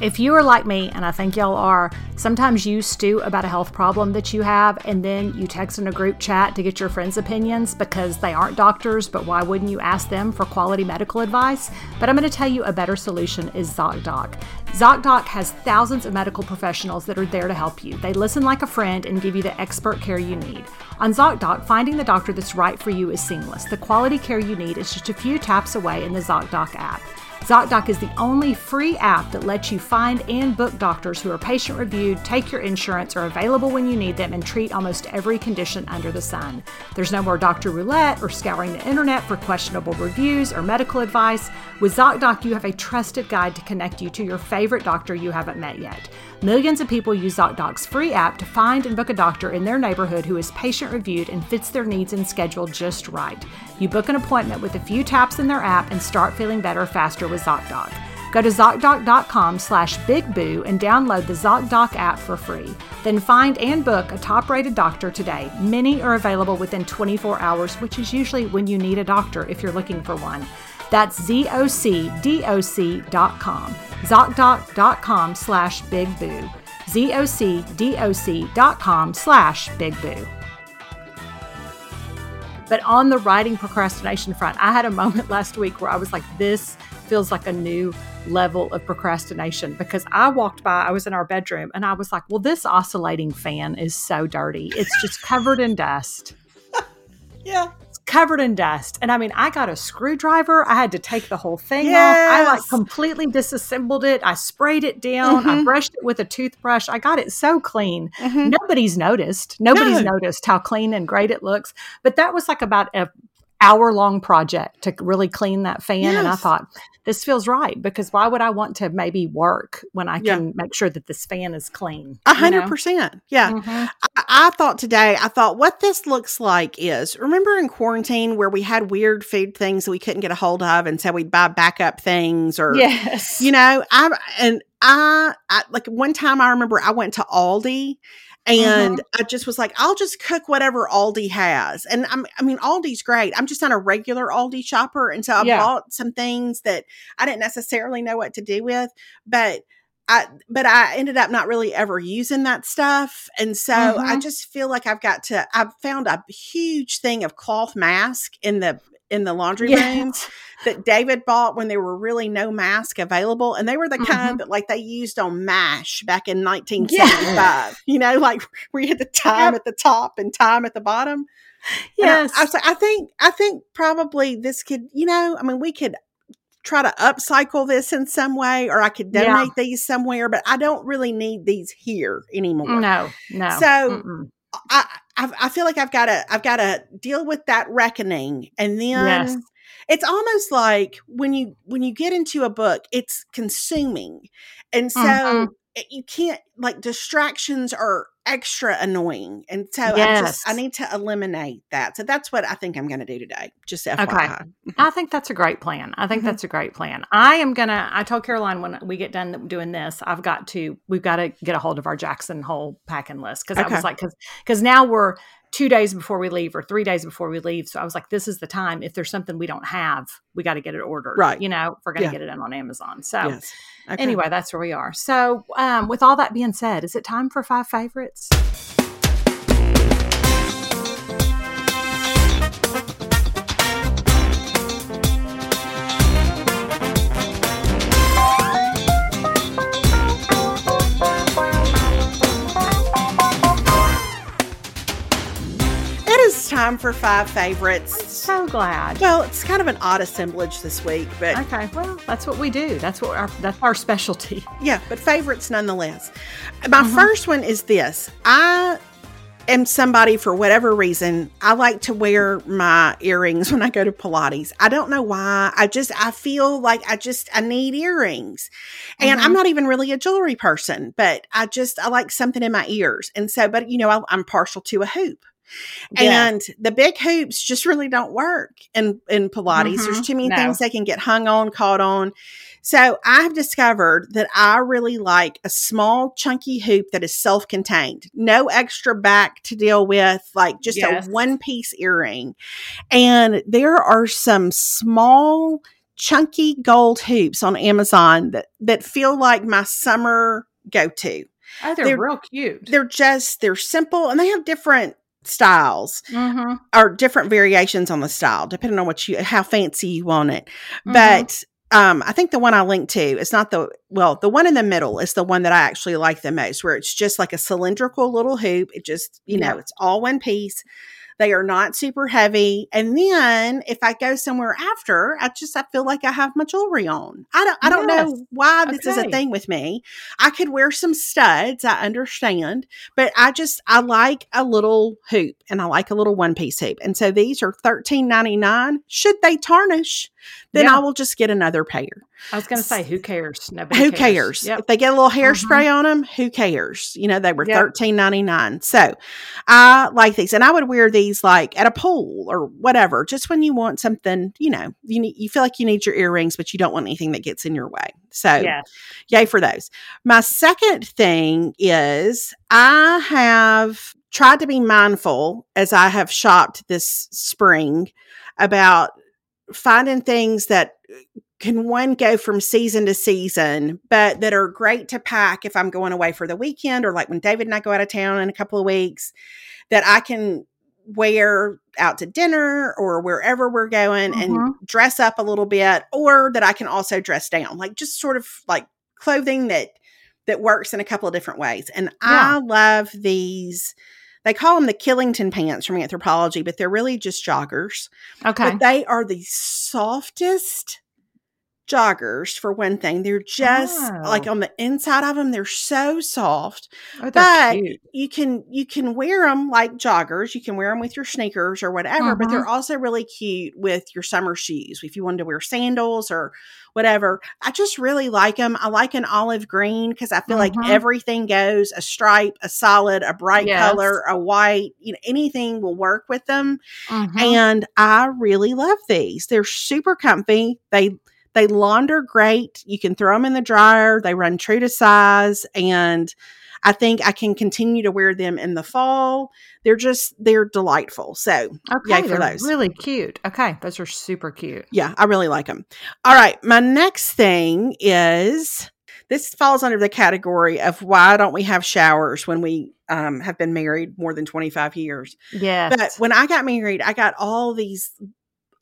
If you are like me, and I think y'all are, sometimes you stew about a health problem that you have, and then you text in a group chat to get your friends' opinions because they aren't doctors, but why wouldn't you ask them for quality medical advice? But I'm going to tell you a better solution is ZocDoc. ZocDoc has thousands of medical professionals that are there to help you. They listen like a friend and give you the expert care you need. On ZocDoc, finding the doctor that's right for you is seamless. The quality care you need is just a few taps away in the ZocDoc app. ZocDoc is the only free app that lets you find and book doctors who are patient reviewed, take your insurance, are available when you need them, and treat almost every condition under the sun. There's no more doctor roulette or scouring the internet for questionable reviews or medical advice. With ZocDoc, you have a trusted guide to connect you to your favorite doctor you haven't met yet. Millions of people use ZocDoc's free app to find and book a doctor in their neighborhood who is patient reviewed and fits their needs and schedule just right. You book an appointment with a few taps in their app and start feeling better faster with ZocDoc. Go to ZocDoc.com slash BigBoo and download the ZocDoc app for free. Then find and book a top rated doctor today. Many are available within 24 hours, which is usually when you need a doctor if you're looking for one. That's ZocDoc.com. ZocDoc.com slash big BigBoo. ZocDoc.com slash BigBoo. But on the writing procrastination front, I had a moment last week where I was like, this feels like a new level of procrastination because I walked by, I was in our bedroom and I was like, well, this oscillating fan is so dirty. It's just covered in dust. Yeah. Covered in dust. And I mean, I got a screwdriver. I had to take the whole thing off. I like completely disassembled it. I sprayed it down. I Mhm. brushed it with a toothbrush. I got it so clean. Mhm. Nobody's noticed. Nobody's No. noticed how clean and great it looks. But that was like about a hour long project to really clean that fan. And I thought, this feels right because why would I want to maybe work when I Yeah. can make sure that this fan is clean? A hundred percent. Yeah. Mhm. I, I thought today, I thought what this looks like is remember in quarantine where we had weird food things that we couldn't get a hold of, and so we'd buy backup things or Yes. you know, I and I, I like one time I remember I went to Aldi and I just was like, I'll just cook whatever Aldi has. And I'm, I mean, Aldi's great. I'm just not a regular Aldi shopper. And so I Yeah. bought some things that I didn't necessarily know what to do with, but I, but I ended up not really ever using that stuff. And so I Mhm. just feel like I've got to, I've found a huge thing of cloth mask in the, in the laundry Yes. that David bought when there were really no mask available. And they were the Mhm. kind that like they used on MASH back in 1975. You know, like where you had the time Yep. at the top and time at the bottom. And I- Yes. I, was like, I think I think probably this could, you know, I mean, we could try to upcycle this in some way, or I could Yeah. donate these somewhere, but I don't really need these here anymore. no, no. So, Mm-mm. I, I I feel like I've got to I've got to deal with that reckoning, and then Yes. it's almost like when you when you get into a book, it's consuming, and so Mhm. it, you can't like distractions are extra annoying, and so I just I need to eliminate that. So that's what I think I'm going to do today. Just FYI. I think that's a great plan. I think Mhm. that's a great plan. I am gonna. I told Caroline when we get done doing this, I've got to. We've got to get a hold of our Jackson Hole packing list because I was like, because because now we're two days before we leave or three days before we leave. So I was like, this is the time. If there's something we don't have, we got to get it ordered. Right. You know, if we're gonna Yeah. get it in on Amazon. So Yes. Okay. anyway, that's where we are. So um, with all that being said, is it time for five favorites? Time for five favorites. So glad. Well, it's kind of an odd assemblage this week, but Okay, well, that's what we do. That's what our that's our specialty. Yeah, but favorites nonetheless. My Mhm. first one is this. I am somebody for whatever reason, I like to wear my earrings when I go to Pilates. I don't know why. I just I feel like I just I need earrings. And I'm Mhm. not even really a jewelry person, but I just I like something in my ears. And so but you know, I, I'm partial to a hoop. And the big hoops just really don't work in in Pilates. There's Mhm. too many No. things they can get hung on, caught on. So I've discovered that I really like a small, chunky hoop that is self-contained, no extra back to deal with, like just Yes. a one-piece earring. And there are some small, chunky gold hoops on Amazon that that feel like my summer go-to. oh, they're, they're- real cute. They're just they're simple and they have different styles Mm-hmm. or different variations on the style depending on what you how fancy you want it Mhm. but um i think the one i linked to is not the well the one in the middle is the one that i actually like the most where it's just like a cylindrical little hoop it just you know Yeah. it's all one piece they are not super heavy and then if i go somewhere after i just i feel like i have my jewelry on i don't i don't Yes. know why this is a thing with me i could wear some studs i understand but I just I like a little hoop and I like a little one piece hoop. And so these are $13.99. Should they tarnish, then Yeah. I will just get another pair. I was going to say, who cares? Nobody Who cares? Yep. If they get a little hairspray mm-hmm. on them, who cares? You know, they were Yep. $13.99. So I like these and I would wear these like at a pool or whatever, just when you want something, you know, you need, you feel like you need your earrings, but you don't want anything that gets in your way. So Yeah. yay for those. My second thing is I have tried to be mindful as I have shopped this spring about finding things that can one go from season to season, but that are great to pack if I'm going away for the weekend or like when David and I go out of town in a couple of weeks, that I can wear out to dinner or wherever we're going Mhm. and dress up a little bit or that I can also dress down. Like just sort of like clothing that that works in a couple of different ways. And I love these they call them the Killington pants from Anthropologie, but they're really just joggers. Okay. But they are the softest joggers for one thing. They're just like Oh. on the inside of them, they're so soft. Oh, they're But cute. you can you can wear them like joggers. You can wear them with your sneakers or whatever. But they're mm-hmm. also really cute with your summer shoes. If you wanted to wear sandals or whatever, I just really like them. I like an olive green because I feel like Mhm. everything goes a stripe, a solid, a bright Yes. color, a white. You know, anything will work with them. Mhm. And I really love these. They're super comfy. They they launder great. You can throw them in the dryer. They run true to size and I think I can continue to wear them in the fall. They're just they're delightful. So, okay, yay for they're those. really cute. Okay, those are super cute. yeah, I really like them. All right, my next thing is this falls under the category of why don't we have showers when we um, have been married more than 25 years? Yeah. But when I got married, I got all these,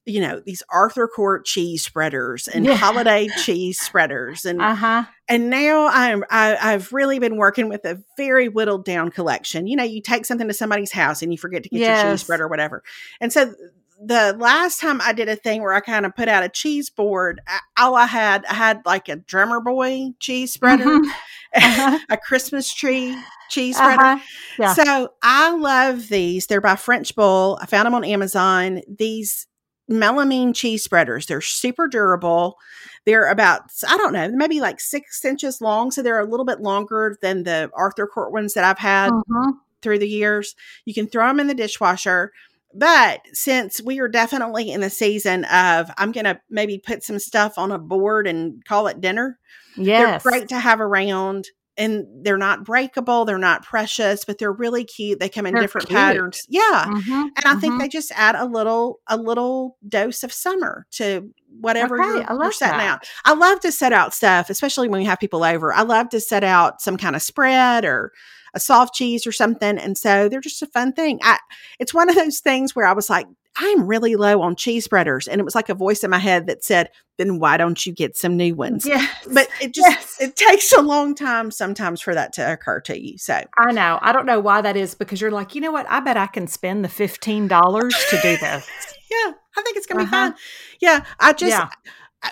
you know, these Arthur Court cheese spreaders and Yeah. holiday cheese spreaders, and uh huh. and now I'm I, I've really been working with a very whittled down collection. You know, you take something to somebody's house and you forget to get your cheese Yes. spread or whatever, and so. The last time I did a thing where I kind of put out a cheese board, I, all I had, I had like a drummer boy cheese spreader, Mhm. Uh-huh. a Christmas tree cheese spreader, Uh-huh. Yeah. so I love these. They're by French Bull. I found them on Amazon. These melamine cheese spreaders. They're super durable. They're about, I don't know, maybe like six inches long. So they're a little bit longer than the Arthur Court ones that I've had Mhm. through the years. You can throw them in the dishwasher. But since we are definitely in the season of, I'm going to maybe put some stuff on a board and call it dinner. Yes. They're great to have around and they're not breakable, they're not precious, but they're really cute. They come in They're different cute. patterns. Yeah. Mhm. And I think Mhm. they just add a little a little dose of summer to whatever Okay, you're, you're setting that. out. I love to set out stuff, especially when we have people over. I love to set out some kind of spread or a soft cheese or something. And so they're just a fun thing. I it's one of those things where I was like, I'm really low on cheese spreaders. And it was like a voice in my head that said, then why don't you get some new ones? Yes. But it just Yes. it takes a long time sometimes for that to occur to you. So I know. I don't know why that is because you're like, you know what? I bet I can spend the fifteen dollars to do this. yeah, I think it's gonna be Uh-huh. fun. Yeah, I just Yeah.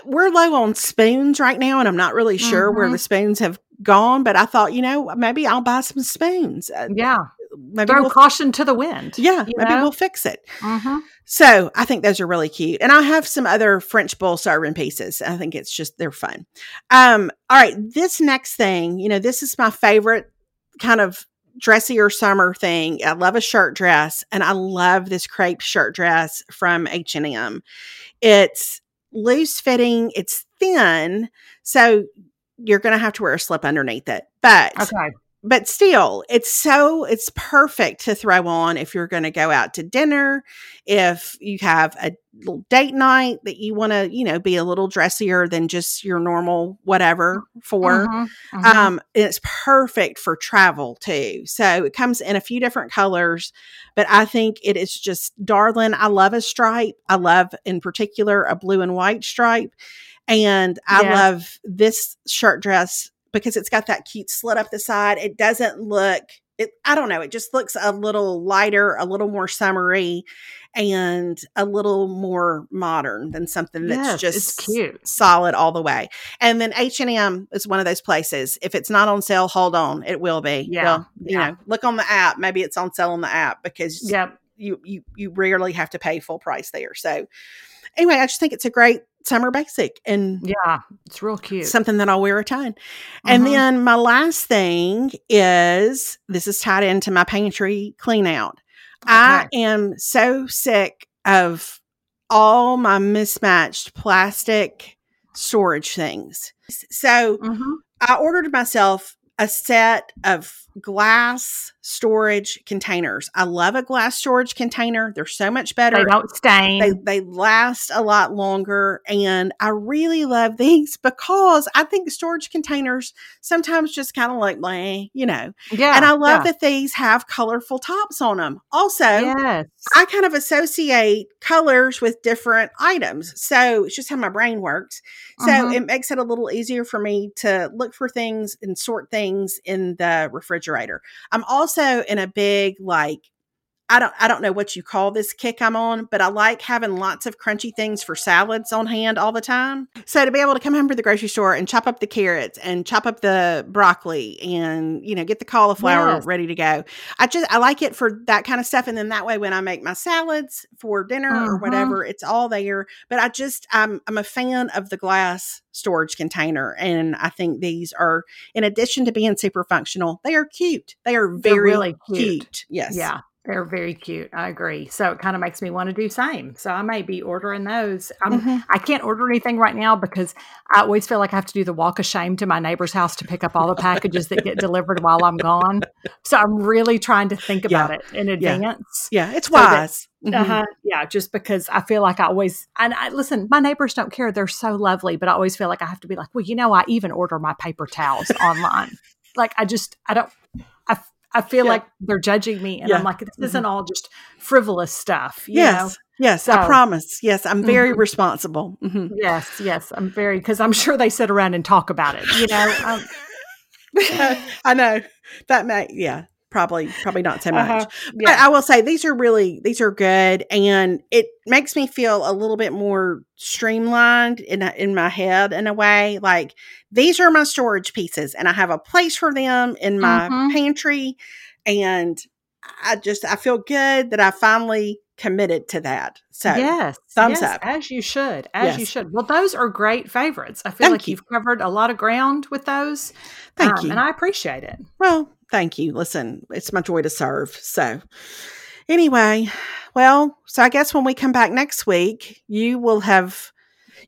We're low on spoons right now, and I'm not really sure where Mhm. the spoons have gone. But I thought, you know, maybe I'll buy some spoons. Uh, Yeah. Maybe Throw we'll, caution to the wind. yeah, maybe know? we'll fix it. Mhm. So I think those are really cute, and I have some other French Bull serving pieces. I think it's just they're fun. Um, all right, this next thing, you know, this is my favorite kind of dressier summer thing. I love a shirt dress, and I love this crepe shirt dress from H and M. It's loose fitting, it's thin, so you're going to have to wear a slip underneath it, but Okay. But still it's so it's perfect to throw on if you're going to go out to dinner if you have a little date night that you want to you know be a little dressier than just your normal whatever for Mhm. Mhm. um it's perfect for travel too so it comes in a few different colors but i think it is just darling i love a stripe i love in particular a blue and white stripe and i Yes. love this shirt dress because it's got that cute slit up the side it doesn't look it i don't know it just looks a little lighter a little more summery and a little more modern than something that's Yes, just cute. solid all the way. And then H and M is one of those places. If it's not on sale, hold on, it will be. Yeah, Well, you yeah. know, look on the app. Maybe it's on sale on the app because Yep. you you you rarely have to pay full price there. So anyway, I just think it's a great summer basic and Yeah. It's real cute. something that I'll wear a ton. And Mhm. then my last thing is this is tied into my pantry clean out. I am so sick of all my mismatched plastic storage things. So Mhm. I ordered myself a set of glass storage containers. I love a glass storage container. They're so much better. They don't stain. They, they last a lot longer. And I really love these because I think storage containers sometimes just kind of like, bleh, you know. yeah. and I love yeah. that these have colorful tops on them. Also, Yes. I kind of associate colors with different items. So it's just how my brain works. So Mhm. it makes it a little easier for me to look for things and sort things in the refrigerator. I'm also in a big like I don't I don't know what you call this kick I'm on, but I like having lots of crunchy things for salads on hand all the time. So to be able to come home from the grocery store and chop up the carrots and chop up the broccoli and you know get the cauliflower Yes. ready to go. I just I like it for that kind of stuff and then that way when I make my salads for dinner or Mhm. whatever, it's all there. But I just I'm I'm a fan of the glass storage container and I think these are in addition to being super functional, they are cute. They are very really cute. cute. Yes. Yeah. They're very cute. I agree. So it kind of makes me want to do same. So I may be ordering those. I'm Mhm. I can't order anything right now because I always feel like I have to do the walk of shame to my neighbor's house to pick up all the packages that get delivered while I'm gone. So I'm really trying to think Yeah. about it in advance. Yeah, it's So that- wise. Mhm. Uh-huh. Yeah, just because I feel like I always and I listen, my neighbors don't care. They're so lovely, but I always feel like I have to be like, well, you know, I even order my paper towels online. Like I just I don't I I feel Yeah. like they're judging me and Yeah. I'm like, this Mhm. isn't all just frivolous stuff. You Yes. know? Yes, I promise. Yes, I'm very Mhm. responsible. Mhm. Yes, yes. I'm very because I'm sure they sit around and talk about it. You know, um, I know that may yeah probably probably not so much. Uh-huh. But. I will say these are really these are good, and it makes me feel a little bit more streamlined in in my head in a way. Like these are my storage pieces, and I have a place for them in my Mhm. pantry, and I just I feel good that I finally committed to that. So yes, thumbs yes, up. as you should, as you should. Well, those are great favorites. I feel Thank like you. have covered a lot of ground with those. Thank um, you. and I appreciate it. Well, thank you. Listen, it's my joy to serve. So, anyway, well, so I guess when we come back next week, you will have,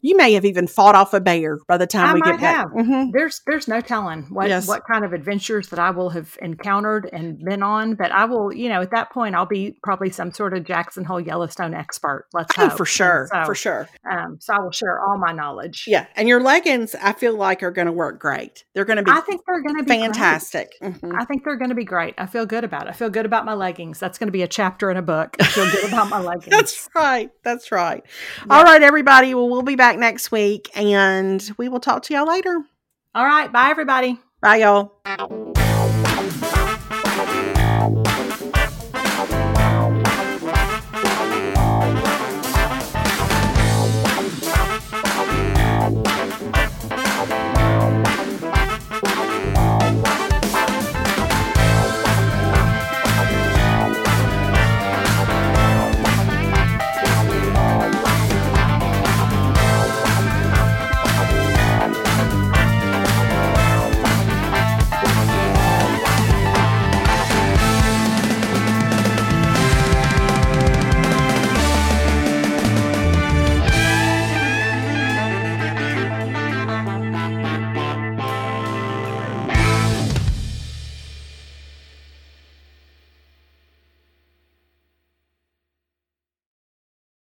you may have even fought off a bear by the time I we get back. have. Mhm. There's there's no telling what Yes. what kind of adventures that I will have encountered and been on, but I will, you know, at that point I'll be probably some sort of Jackson Hole Yellowstone expert. Let's Oh, hope. for sure. So, for sure. Um, so I will share all my knowledge. Yeah. And your leggings, I feel like, are going to work great. They're going to be I think they're going to be fantastic. Mhm. I think they're going to be great. I feel good about it. I feel good about my leggings. That's going to be a chapter in a book. I feel good about my leggings. That's right. That's right. Yeah. All right, everybody. Well, we'll be back next week and we will talk to y'all later. All right. Bye, everybody. Bye, y'all.